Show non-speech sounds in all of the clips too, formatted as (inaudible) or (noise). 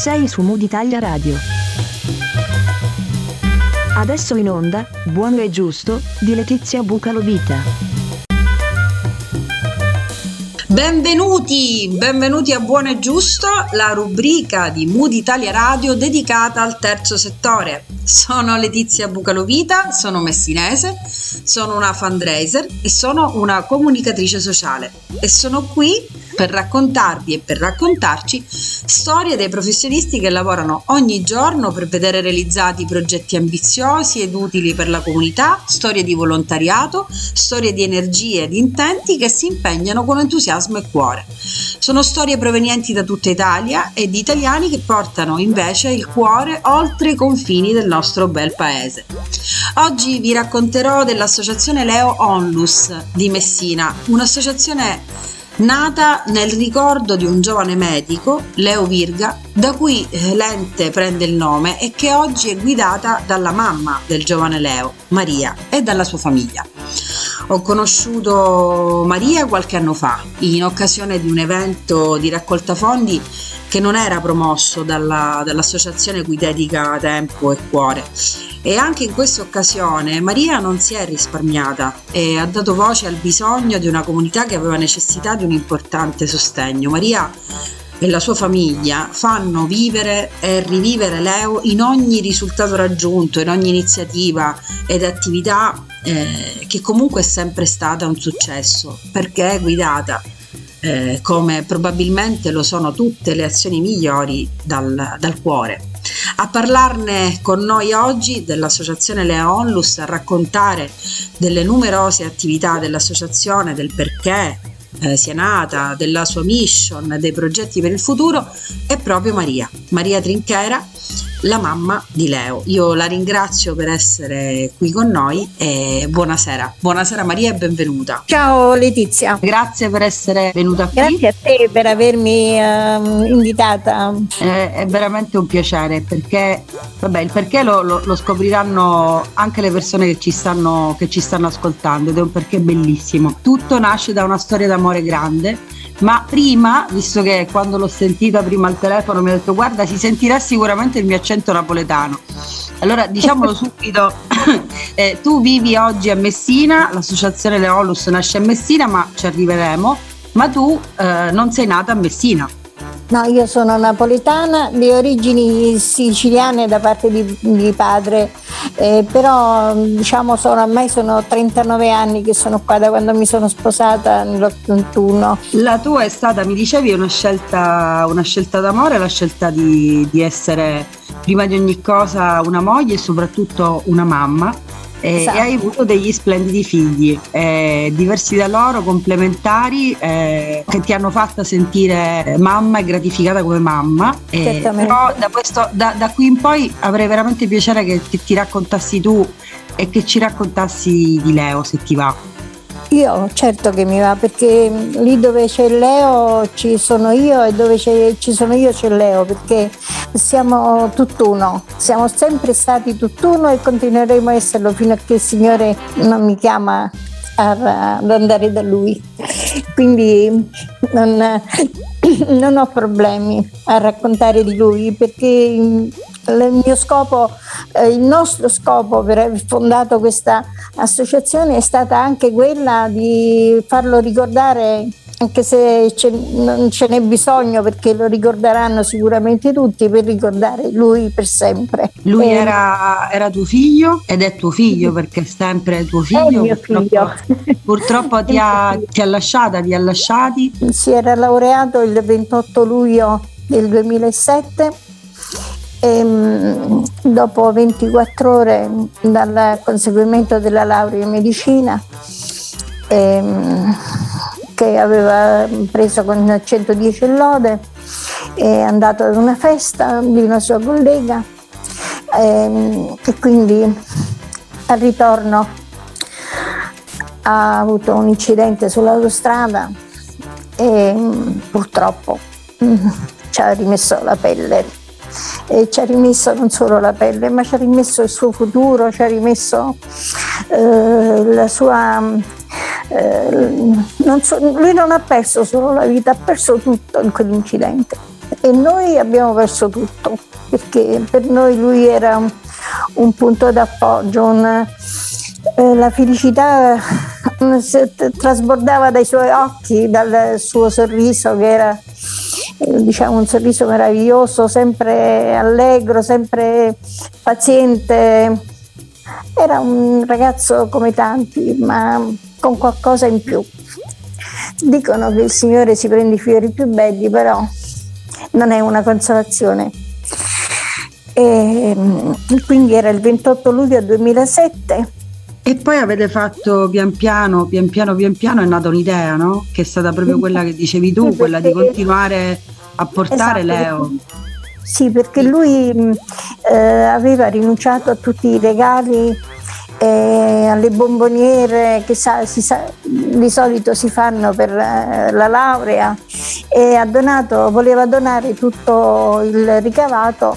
Sei su Mood Italia Radio. Adesso in onda, Buono e Giusto, di Letizia Bucalovita. Benvenuti, benvenuti a Buono e Giusto, la rubrica di Mood Italia Radio dedicata al terzo settore. Sono Letizia Bucalovita, sono messinese, sono una fundraiser e sono una comunicatrice sociale e sono qui per raccontarvi e per raccontarci storie dei professionisti che lavorano ogni giorno per vedere realizzati progetti ambiziosi ed utili per la comunità, storie di volontariato, storie di energie ed intenti che si impegnano con entusiasmo e cuore. Sono storie provenienti da tutta Italia e di italiani che portano invece il cuore oltre i confini del nostro bel paese. Oggi vi racconterò dell'associazione Leo Onlus di Messina, un'associazione nata nel ricordo di un giovane medico, Leo Virga, da cui eh, l'ente prende il nome e che oggi è guidata dalla mamma del giovane Leo, Maria, e dalla sua famiglia. Ho conosciuto Maria qualche anno fa in occasione di un evento di raccolta fondi che non era promosso dalla, dall'associazione cui dedica tempo e cuore e anche in questa occasione Maria non si è risparmiata e ha dato voce al bisogno di una comunità che aveva necessità di un importante sostegno. Maria e la sua famiglia fanno vivere e rivivere Leo in ogni risultato raggiunto, in ogni iniziativa ed attività eh, che comunque è sempre stata un successo perché è guidata eh, come probabilmente lo sono tutte le azioni migliori dal, dal cuore. A parlarne con noi oggi dell'associazione Lea Onlus, a raccontare delle numerose attività dell'associazione, del perché eh, sia nata, della sua mission, dei progetti per il futuro, è proprio Maria, Maria Trinchera, la mamma di Leo. Io la ringrazio per essere qui con noi e buonasera. Buonasera Maria e benvenuta. Ciao Letizia. Grazie per essere venuta qui. Grazie a te per avermi uh, invitata. Eh, è veramente un piacere perché, vabbè, il perché lo, lo, lo scopriranno anche le persone che ci, stanno, che ci stanno ascoltando ed è un perché bellissimo. Tutto nasce da una storia d'amore grande ma prima, visto che quando l'ho sentita prima al telefono mi ha detto guarda si sentirà sicuramente il mio accento napoletano. Allora diciamolo (laughs) subito, (clears throat) eh, tu vivi oggi a Messina, l'associazione Leolus nasce a Messina ma ci arriveremo, ma tu eh, non sei nata a Messina. No, io sono napoletana di origini siciliane da parte di, di padre, eh, però diciamo sono, ormai sono 39 anni che sono qua da quando mi sono sposata nell'81. La tua è stata, mi dicevi, una scelta, una scelta d'amore, la scelta di, di essere prima di ogni cosa una moglie e soprattutto una mamma eh, esatto. e hai avuto degli splendidi figli, eh, diversi da loro, complementari, eh, che ti hanno fatta sentire mamma e gratificata come mamma. Eh, però da, questo, da, da, qui in poi avrei veramente piacere che, che ti raccontassi tu e che ci raccontassi di Leo se ti va. Io certo che mi va perché lì dove c'è Leo ci sono io e dove ci sono io c'è Leo perché siamo tutt'uno, siamo sempre stati tutt'uno e continueremo a esserlo fino a che il Signore non mi chiama ad andare da Lui. Quindi non, non ho problemi a raccontare di Lui perché il mio scopo, eh, il nostro scopo per aver fondato questa associazione è stata anche quella di farlo ricordare anche se non ce n'è bisogno perché lo ricorderanno sicuramente tutti per ricordare lui per sempre. Lui eh, era, era, tuo figlio ed è tuo figlio perché è sempre tuo figlio. È purtroppo, figlio. (laughs) purtroppo ti, (laughs) ha, ti ha lasciata, ti ha lasciati. Si era laureato il 28 luglio del 2007 e, ehm, dopo 24 ore dal conseguimento della laurea in medicina e, ehm, che aveva preso con 110 lode è andato ad una festa di una sua collega e, ehm, e quindi al ritorno ha avuto un incidente sull'autostrada e purtroppo ci ha rimesso la pelle e ci ha rimesso non solo la pelle, ma ci ha rimesso il suo futuro, ci ha rimesso eh, la sua... Eh, non so, lui non ha perso solo la vita, ha perso tutto in quell'incidente. e noi abbiamo perso tutto perché per noi lui era un, un punto d'appoggio, un, eh, la felicità trasbordava dai suoi occhi, dal suo sorriso che era diciamo un sorriso meraviglioso, sempre allegro, sempre paziente. Era un ragazzo come tanti, ma con qualcosa in più. Dicono che il Signore si prende i fiori più belli, però non è una consolazione. E mm, quindi era il 28 luglio 2007 e poi avete fatto pian piano, pian piano, pian piano è nata un'idea, no? Che è stata proprio quella che dicevi tu, quella di continuare a portare esatto, Leo. Sì, perché lui eh, aveva rinunciato a tutti i regali, eh, alle bomboniere che sa, sa, di solito si fanno per eh, la laurea e donato, voleva donare tutto il ricavato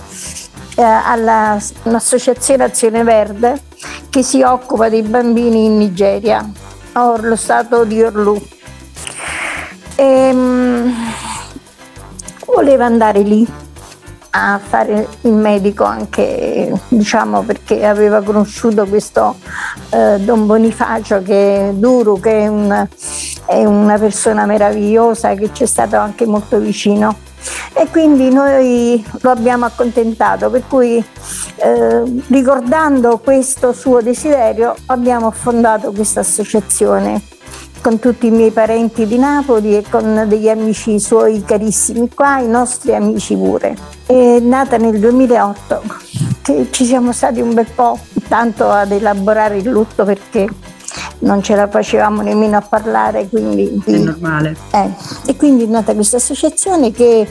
eh, all'Associazione Azione Verde che si occupa dei bambini in Nigeria, lo stato di Orlu. E, um, voleva andare lì a fare il medico anche diciamo perché aveva conosciuto questo eh, Don Bonifacio che è Duru che è, un, è una persona meravigliosa che ci è stato anche molto vicino e quindi noi lo abbiamo accontentato, per cui eh, ricordando questo suo desiderio abbiamo fondato questa associazione con tutti i miei parenti di Napoli e con degli amici suoi carissimi qua, i nostri amici pure. È nata nel 2008, che ci siamo stati un bel po', tanto ad elaborare il lutto perché non ce la facevamo nemmeno a parlare, quindi... È normale. Eh, e quindi è nata questa associazione che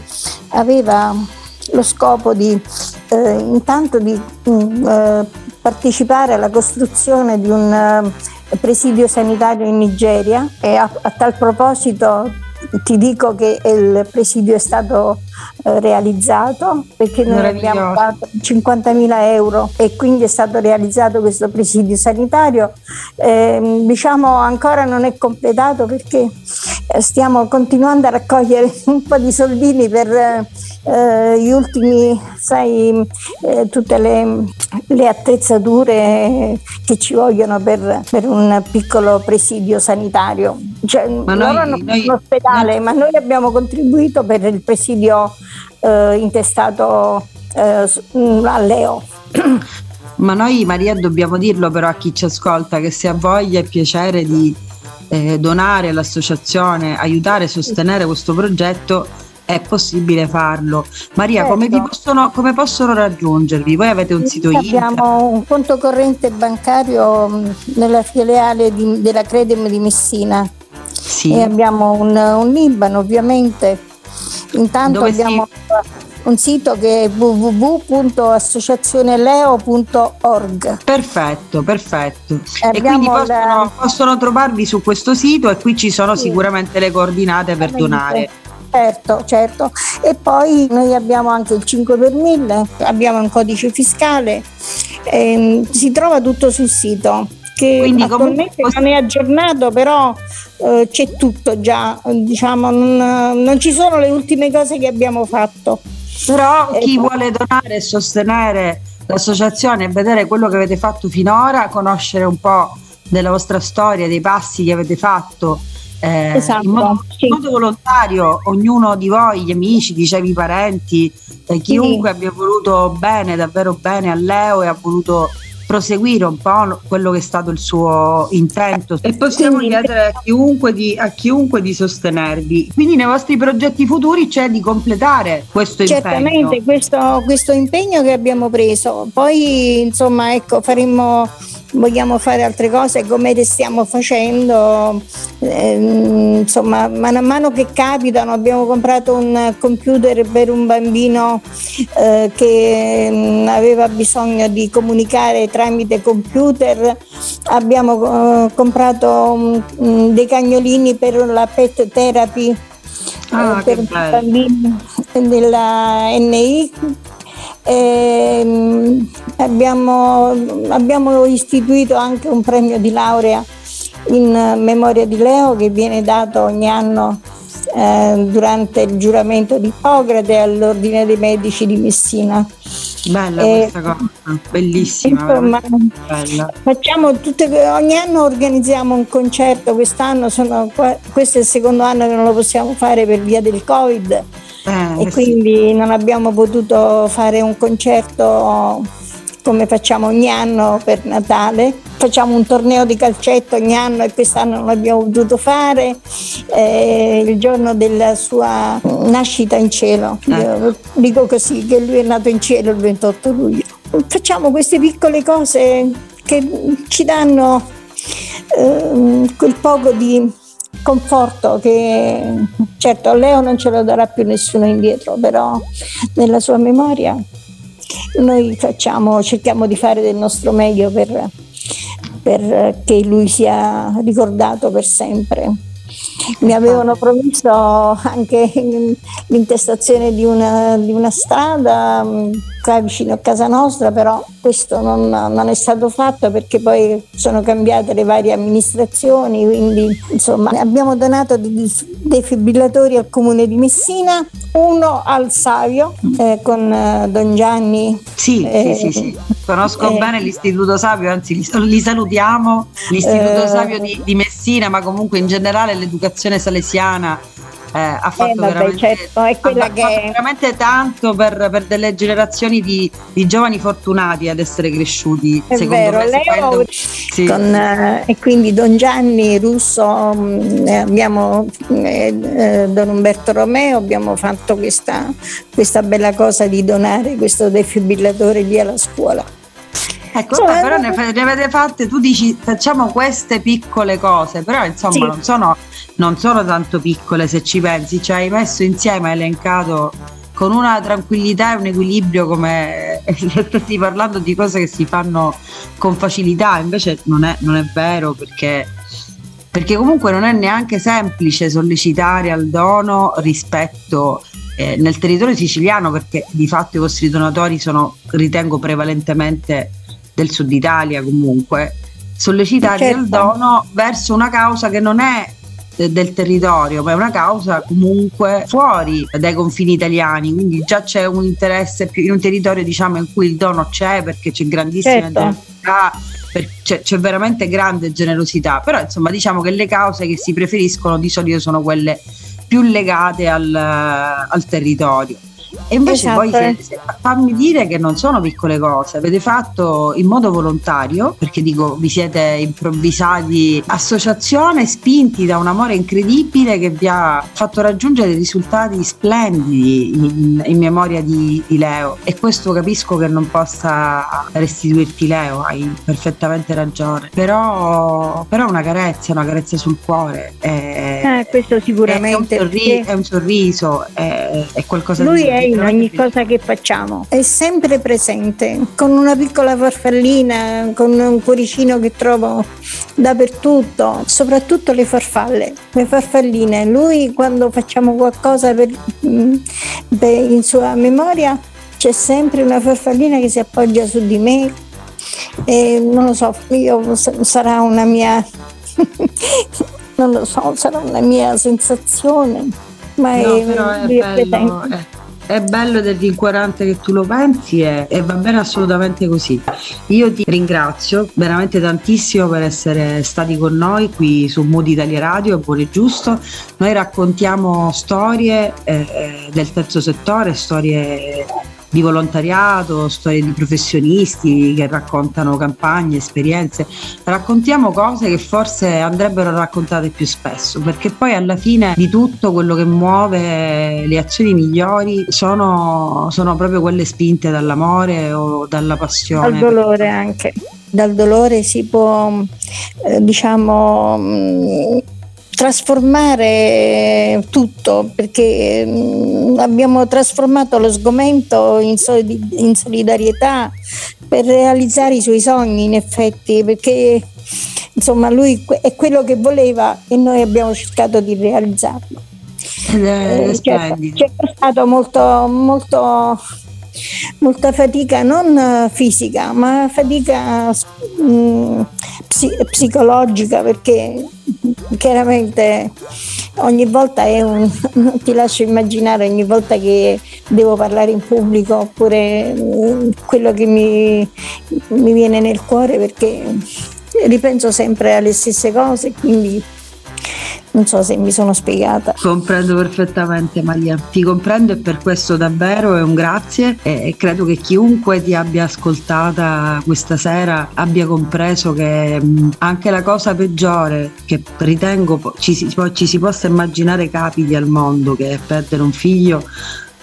aveva lo scopo di eh, intanto di mm, eh, partecipare alla costruzione di un eh, presidio sanitario in Nigeria e a, a tal proposito ti dico che il presidio è stato eh, realizzato perché noi abbiamo dato 50.000 euro e quindi è stato realizzato questo presidio sanitario. Eh, diciamo ancora non è completato perché stiamo continuando a raccogliere (laughs) un po' di soldini per eh, gli ultimi, sai, eh, tutte le, le, attrezzature che ci vogliono per, per un piccolo presidio sanitario. Cioè, ma loro hanno noi, un ospedale, noi... ma noi abbiamo contribuito per il presidio eh, intestato eh, mm, a Leo. Ma noi Maria dobbiamo dirlo però a chi ci ascolta che se ha voglia e piacere di eh, donare all'associazione, aiutare e sostenere questo progetto, è possibile farlo. Maria, certo. come, possono, come, possono, raggiungervi? Voi avete un sito internet? Abbiamo un conto corrente bancario mm, nella filiale di, della Credem di Messina sì. e abbiamo un, un IBAN ovviamente Intanto Dove abbiamo si... un sito che è www.associazioneleo.org. Perfetto, perfetto. E, e quindi possono, la... possono, trovarvi su questo sito e qui ci sono sì. sicuramente le coordinate per donare. Certo, certo. E poi noi abbiamo anche il 5 per 1000, abbiamo un codice fiscale, ehm, si trova tutto sul sito che Quindi attualmente comunque... non è aggiornato, però eh, c'è tutto già, diciamo, non, non, ci sono le ultime cose che abbiamo fatto. Però chi vuole donare e sostenere l'associazione e vedere quello che avete fatto finora, conoscere un po' della vostra storia, dei passi che avete fatto. Eh, esatto, in, modo, sì. in, modo, volontario, ognuno di voi, gli amici, dicevi i parenti, eh, chiunque sì. abbia voluto bene, davvero bene a Leo e ha voluto proseguire un po' quello che è stato il suo intento e possiamo chiedere a chiunque, di, a chiunque di sostenervi. Quindi nei vostri progetti futuri c'è di completare questo Certamente, impegno. Certamente, questo, questo impegno che abbiamo preso. Poi insomma ecco faremo vogliamo fare altre cose come le stiamo facendo, eh, insomma mano a mano che capitano abbiamo comprato un computer per un bambino eh, che mm, aveva bisogno di comunicare tramite computer, abbiamo eh, comprato mh, dei cagnolini per la pet therapy ah, eh, per bambini della NI e abbiamo, abbiamo istituito anche un premio di laurea in memoria di Leo che viene dato ogni anno eh, durante il giuramento di Ippocrate all'Ordine dei Medici di Messina. Bella eh, questa cosa, bellissima. Insomma, bella. facciamo tutte, ogni anno organizziamo un concerto, quest'anno sono, questo è il secondo anno che non lo possiamo fare per via del Covid eh, e quindi sì. non abbiamo potuto fare un concerto come facciamo ogni anno per Natale. Facciamo un torneo di calcetto ogni anno e quest'anno non l'abbiamo potuto fare, eh, il giorno della sua nascita in cielo. Eh. Io dico così, che lui è nato in cielo il 28 luglio. Facciamo queste piccole cose che ci danno eh, quel poco di conforto che certo Leo non ce lo darà più nessuno indietro, però nella sua memoria noi facciamo, cerchiamo di fare del nostro meglio per che lui sia ricordato per sempre. Mi avevano promesso anche l'intestazione di una, di una strada mm, qua vicino a casa nostra, però questo non, non, è stato fatto perché poi sono cambiate le varie amministrazioni, quindi insomma abbiamo donato dei defibrillatori al comune di Messina, uno al Savio eh, con eh, Don Gianni. Sì, eh, sì, sì, sì, conosco eh, bene l'Istituto Savio, anzi li, salutiamo, l'Istituto eh, Savio di, di Messina, ma comunque in generale l'educazione salesiana eh, ha fatto, eh, vabbè, veramente, certo, che... fatto veramente tanto per, per delle generazioni di, di, giovani fortunati ad essere cresciuti. È secondo vero, me, Leo, sì. con, eh, e quindi Don Gianni Russo, mm, abbiamo eh, eh, Don Umberto Romeo, abbiamo fatto questa, questa bella cosa di donare questo defibrillatore lì alla scuola. Ecco, cioè, però ne, ne, avete fatte, tu dici facciamo queste piccole cose, però insomma sì. non, sono, non, sono, tanto piccole se ci pensi, cioè hai messo insieme, hai elencato con una tranquillità e un equilibrio come (laughs) stessi parlando di cose che si fanno con facilità, invece non è, non è vero perché, perché comunque non è neanche semplice sollecitare al dono rispetto eh, nel territorio siciliano perché di fatto i vostri donatori sono ritengo prevalentemente del sud Italia comunque, sollecitati certo. al dono verso una causa che non è del territorio, ma è una causa comunque fuori dai confini italiani, quindi già c'è un interesse più in un territorio diciamo in cui il dono c'è perché c'è grandissima certo. generosità, c'è, c'è, veramente grande generosità, però insomma diciamo che le cause che si preferiscono di solito sono quelle più legate al, al territorio. E invece esatto. poi se, se, fammi dire che non sono piccole cose, avete fatto in modo volontario, perché dico vi siete improvvisati associazione spinti da un amore incredibile che vi ha fatto raggiungere risultati splendidi in, in memoria di, di, Leo e questo capisco che non possa restituirti Leo, hai perfettamente ragione, però, però una carezza, una carezza sul cuore. È, eh, questo sicuramente. È, un, sorriso, è un sorriso, è, è qualcosa Lui di... Lui è in ogni cosa che facciamo. È sempre presente, con una piccola farfallina, con un cuoricino che trovo dappertutto, soprattutto le farfalle, le farfalline. Lui quando facciamo qualcosa per, mm, per, in sua memoria c'è sempre una farfallina che si appoggia su di me. E non lo so, io sarà una mia (laughs) non lo so, sarà una mia sensazione, ma no, è, però è bello, è, è bello ed è rincuorante che tu lo pensi e, e, va bene assolutamente così. Io ti ringrazio veramente tantissimo per essere stati con noi qui su Mood Italia Radio, è buono e giusto. Noi raccontiamo storie eh, del terzo settore, storie di volontariato, storie di professionisti che raccontano campagne, esperienze. Raccontiamo cose che forse andrebbero raccontate più spesso, perché poi alla fine di tutto quello che muove le azioni migliori sono, sono proprio quelle spinte dall'amore o dalla passione. Dal dolore anche. Dal dolore si può, eh, diciamo, mm, trasformare tutto perché mm, abbiamo trasformato lo sgomento in, in, solidarietà per realizzare i suoi sogni in effetti perché insomma lui è quello che voleva e noi abbiamo cercato di realizzarlo. Eh, eh, certo, c'è stato molto, molto molta fatica non fisica ma fatica mm, psicologica perché chiaramente ogni volta è un, (laughs) ti lascio immaginare, ogni volta che devo parlare in pubblico oppure mm, quello che mi, mi viene nel cuore perché ripenso sempre alle stesse cose, quindi non so se mi sono spiegata. Comprendo perfettamente Maria, ti comprendo e per questo davvero è un grazie e credo che chiunque ti abbia ascoltata questa sera abbia compreso che anche la cosa peggiore che ritengo ci si, ci si possa immaginare capiti al mondo che è perdere un figlio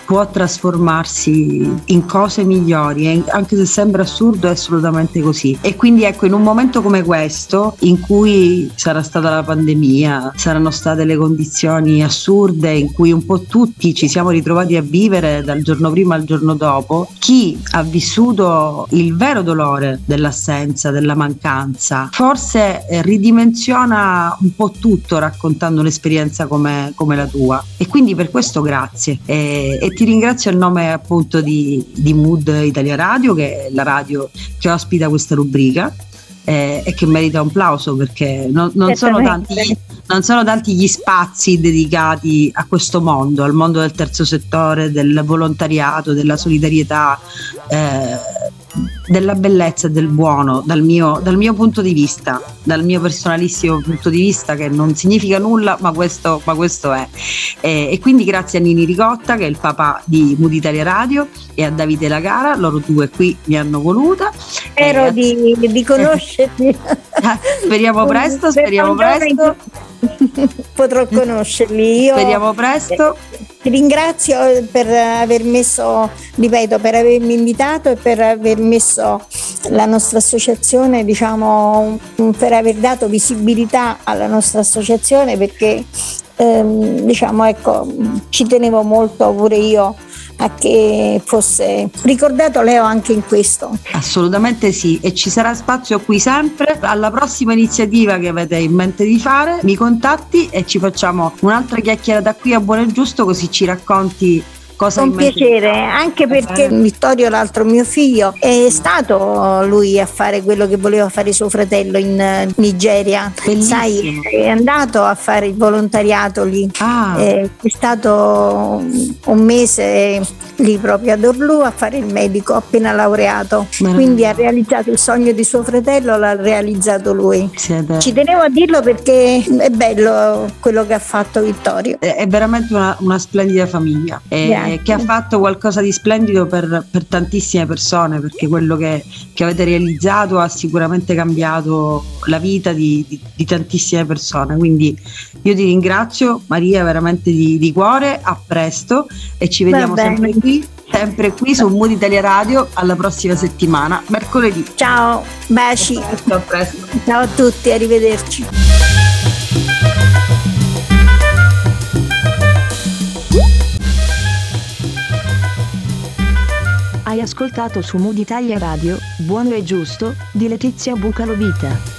può trasformarsi in cose migliori e anche se sembra assurdo è assolutamente così. E quindi ecco in un momento come questo in cui sarà stata la pandemia saranno state le condizioni assurde in cui un po' tutti ci siamo ritrovati a vivere dal giorno prima al giorno dopo chi ha vissuto il vero dolore dell'assenza della mancanza forse ridimensiona un po' tutto raccontando un'esperienza come, come la tua. E quindi per questo grazie. E, e ti ringrazio a nome appunto di, di Mood Italia Radio, che è la radio che ospita questa rubrica eh, e che merita un plauso perché non, non, sono tanti, non, sono tanti, gli spazi dedicati a questo mondo, al mondo del terzo settore, del volontariato, della solidarietà. Eh, della bellezza e del buono dal mio, dal mio, punto di vista, dal mio personalissimo punto di vista, che non significa nulla, ma questo, ma questo è. E, e, quindi grazie a Nini Ricotta, che è il papà di Mood Italia Radio, e a Davide Lagara, loro due qui mi hanno voluta. Spero di, di (laughs) conoscerli. speriamo presto, speriamo presto. (laughs) Potrò conoscerli io. Speriamo presto. Ti ringrazio per aver messo, ripeto, per avermi invitato e per aver messo la nostra associazione, diciamo, per aver dato visibilità alla nostra associazione perché ehm, diciamo ecco, ci tenevo molto pure io a che fosse ricordato Leo anche in questo. Assolutamente sì, e ci sarà spazio qui sempre. Alla prossima iniziativa che avete in mente di fare, mi contatti e ci facciamo un'altra chiacchierata qui a buono e giusto, così ci racconti cosa Con piacere, anche perché Vittorio, l'altro mio figlio, è stato lui a fare quello che voleva fare suo fratello in Nigeria. Bellissimo. Sai, è andato a fare il volontariato lì. Ah. È stato un mese lì proprio ad Orlu a fare il medico appena laureato. Quindi ha realizzato il sogno di suo fratello, l'ha realizzato lui. Ci tenevo a dirlo perché è bello quello che ha fatto Vittorio. È veramente una, una splendida famiglia. È, che ha fatto qualcosa di splendido per, per tantissime persone, perché quello che, che, avete realizzato ha sicuramente cambiato la vita di, di, di tantissime persone. Quindi io ti ringrazio Maria veramente di, di cuore, a presto e ci vediamo sempre qui sempre qui su Mood Italia Radio alla prossima settimana, mercoledì. Ciao, baci. A presto, a presto. Ciao a tutti, arrivederci. Ascoltato su Mood Italia Radio, Buono e Giusto, di Letizia Bucalovita.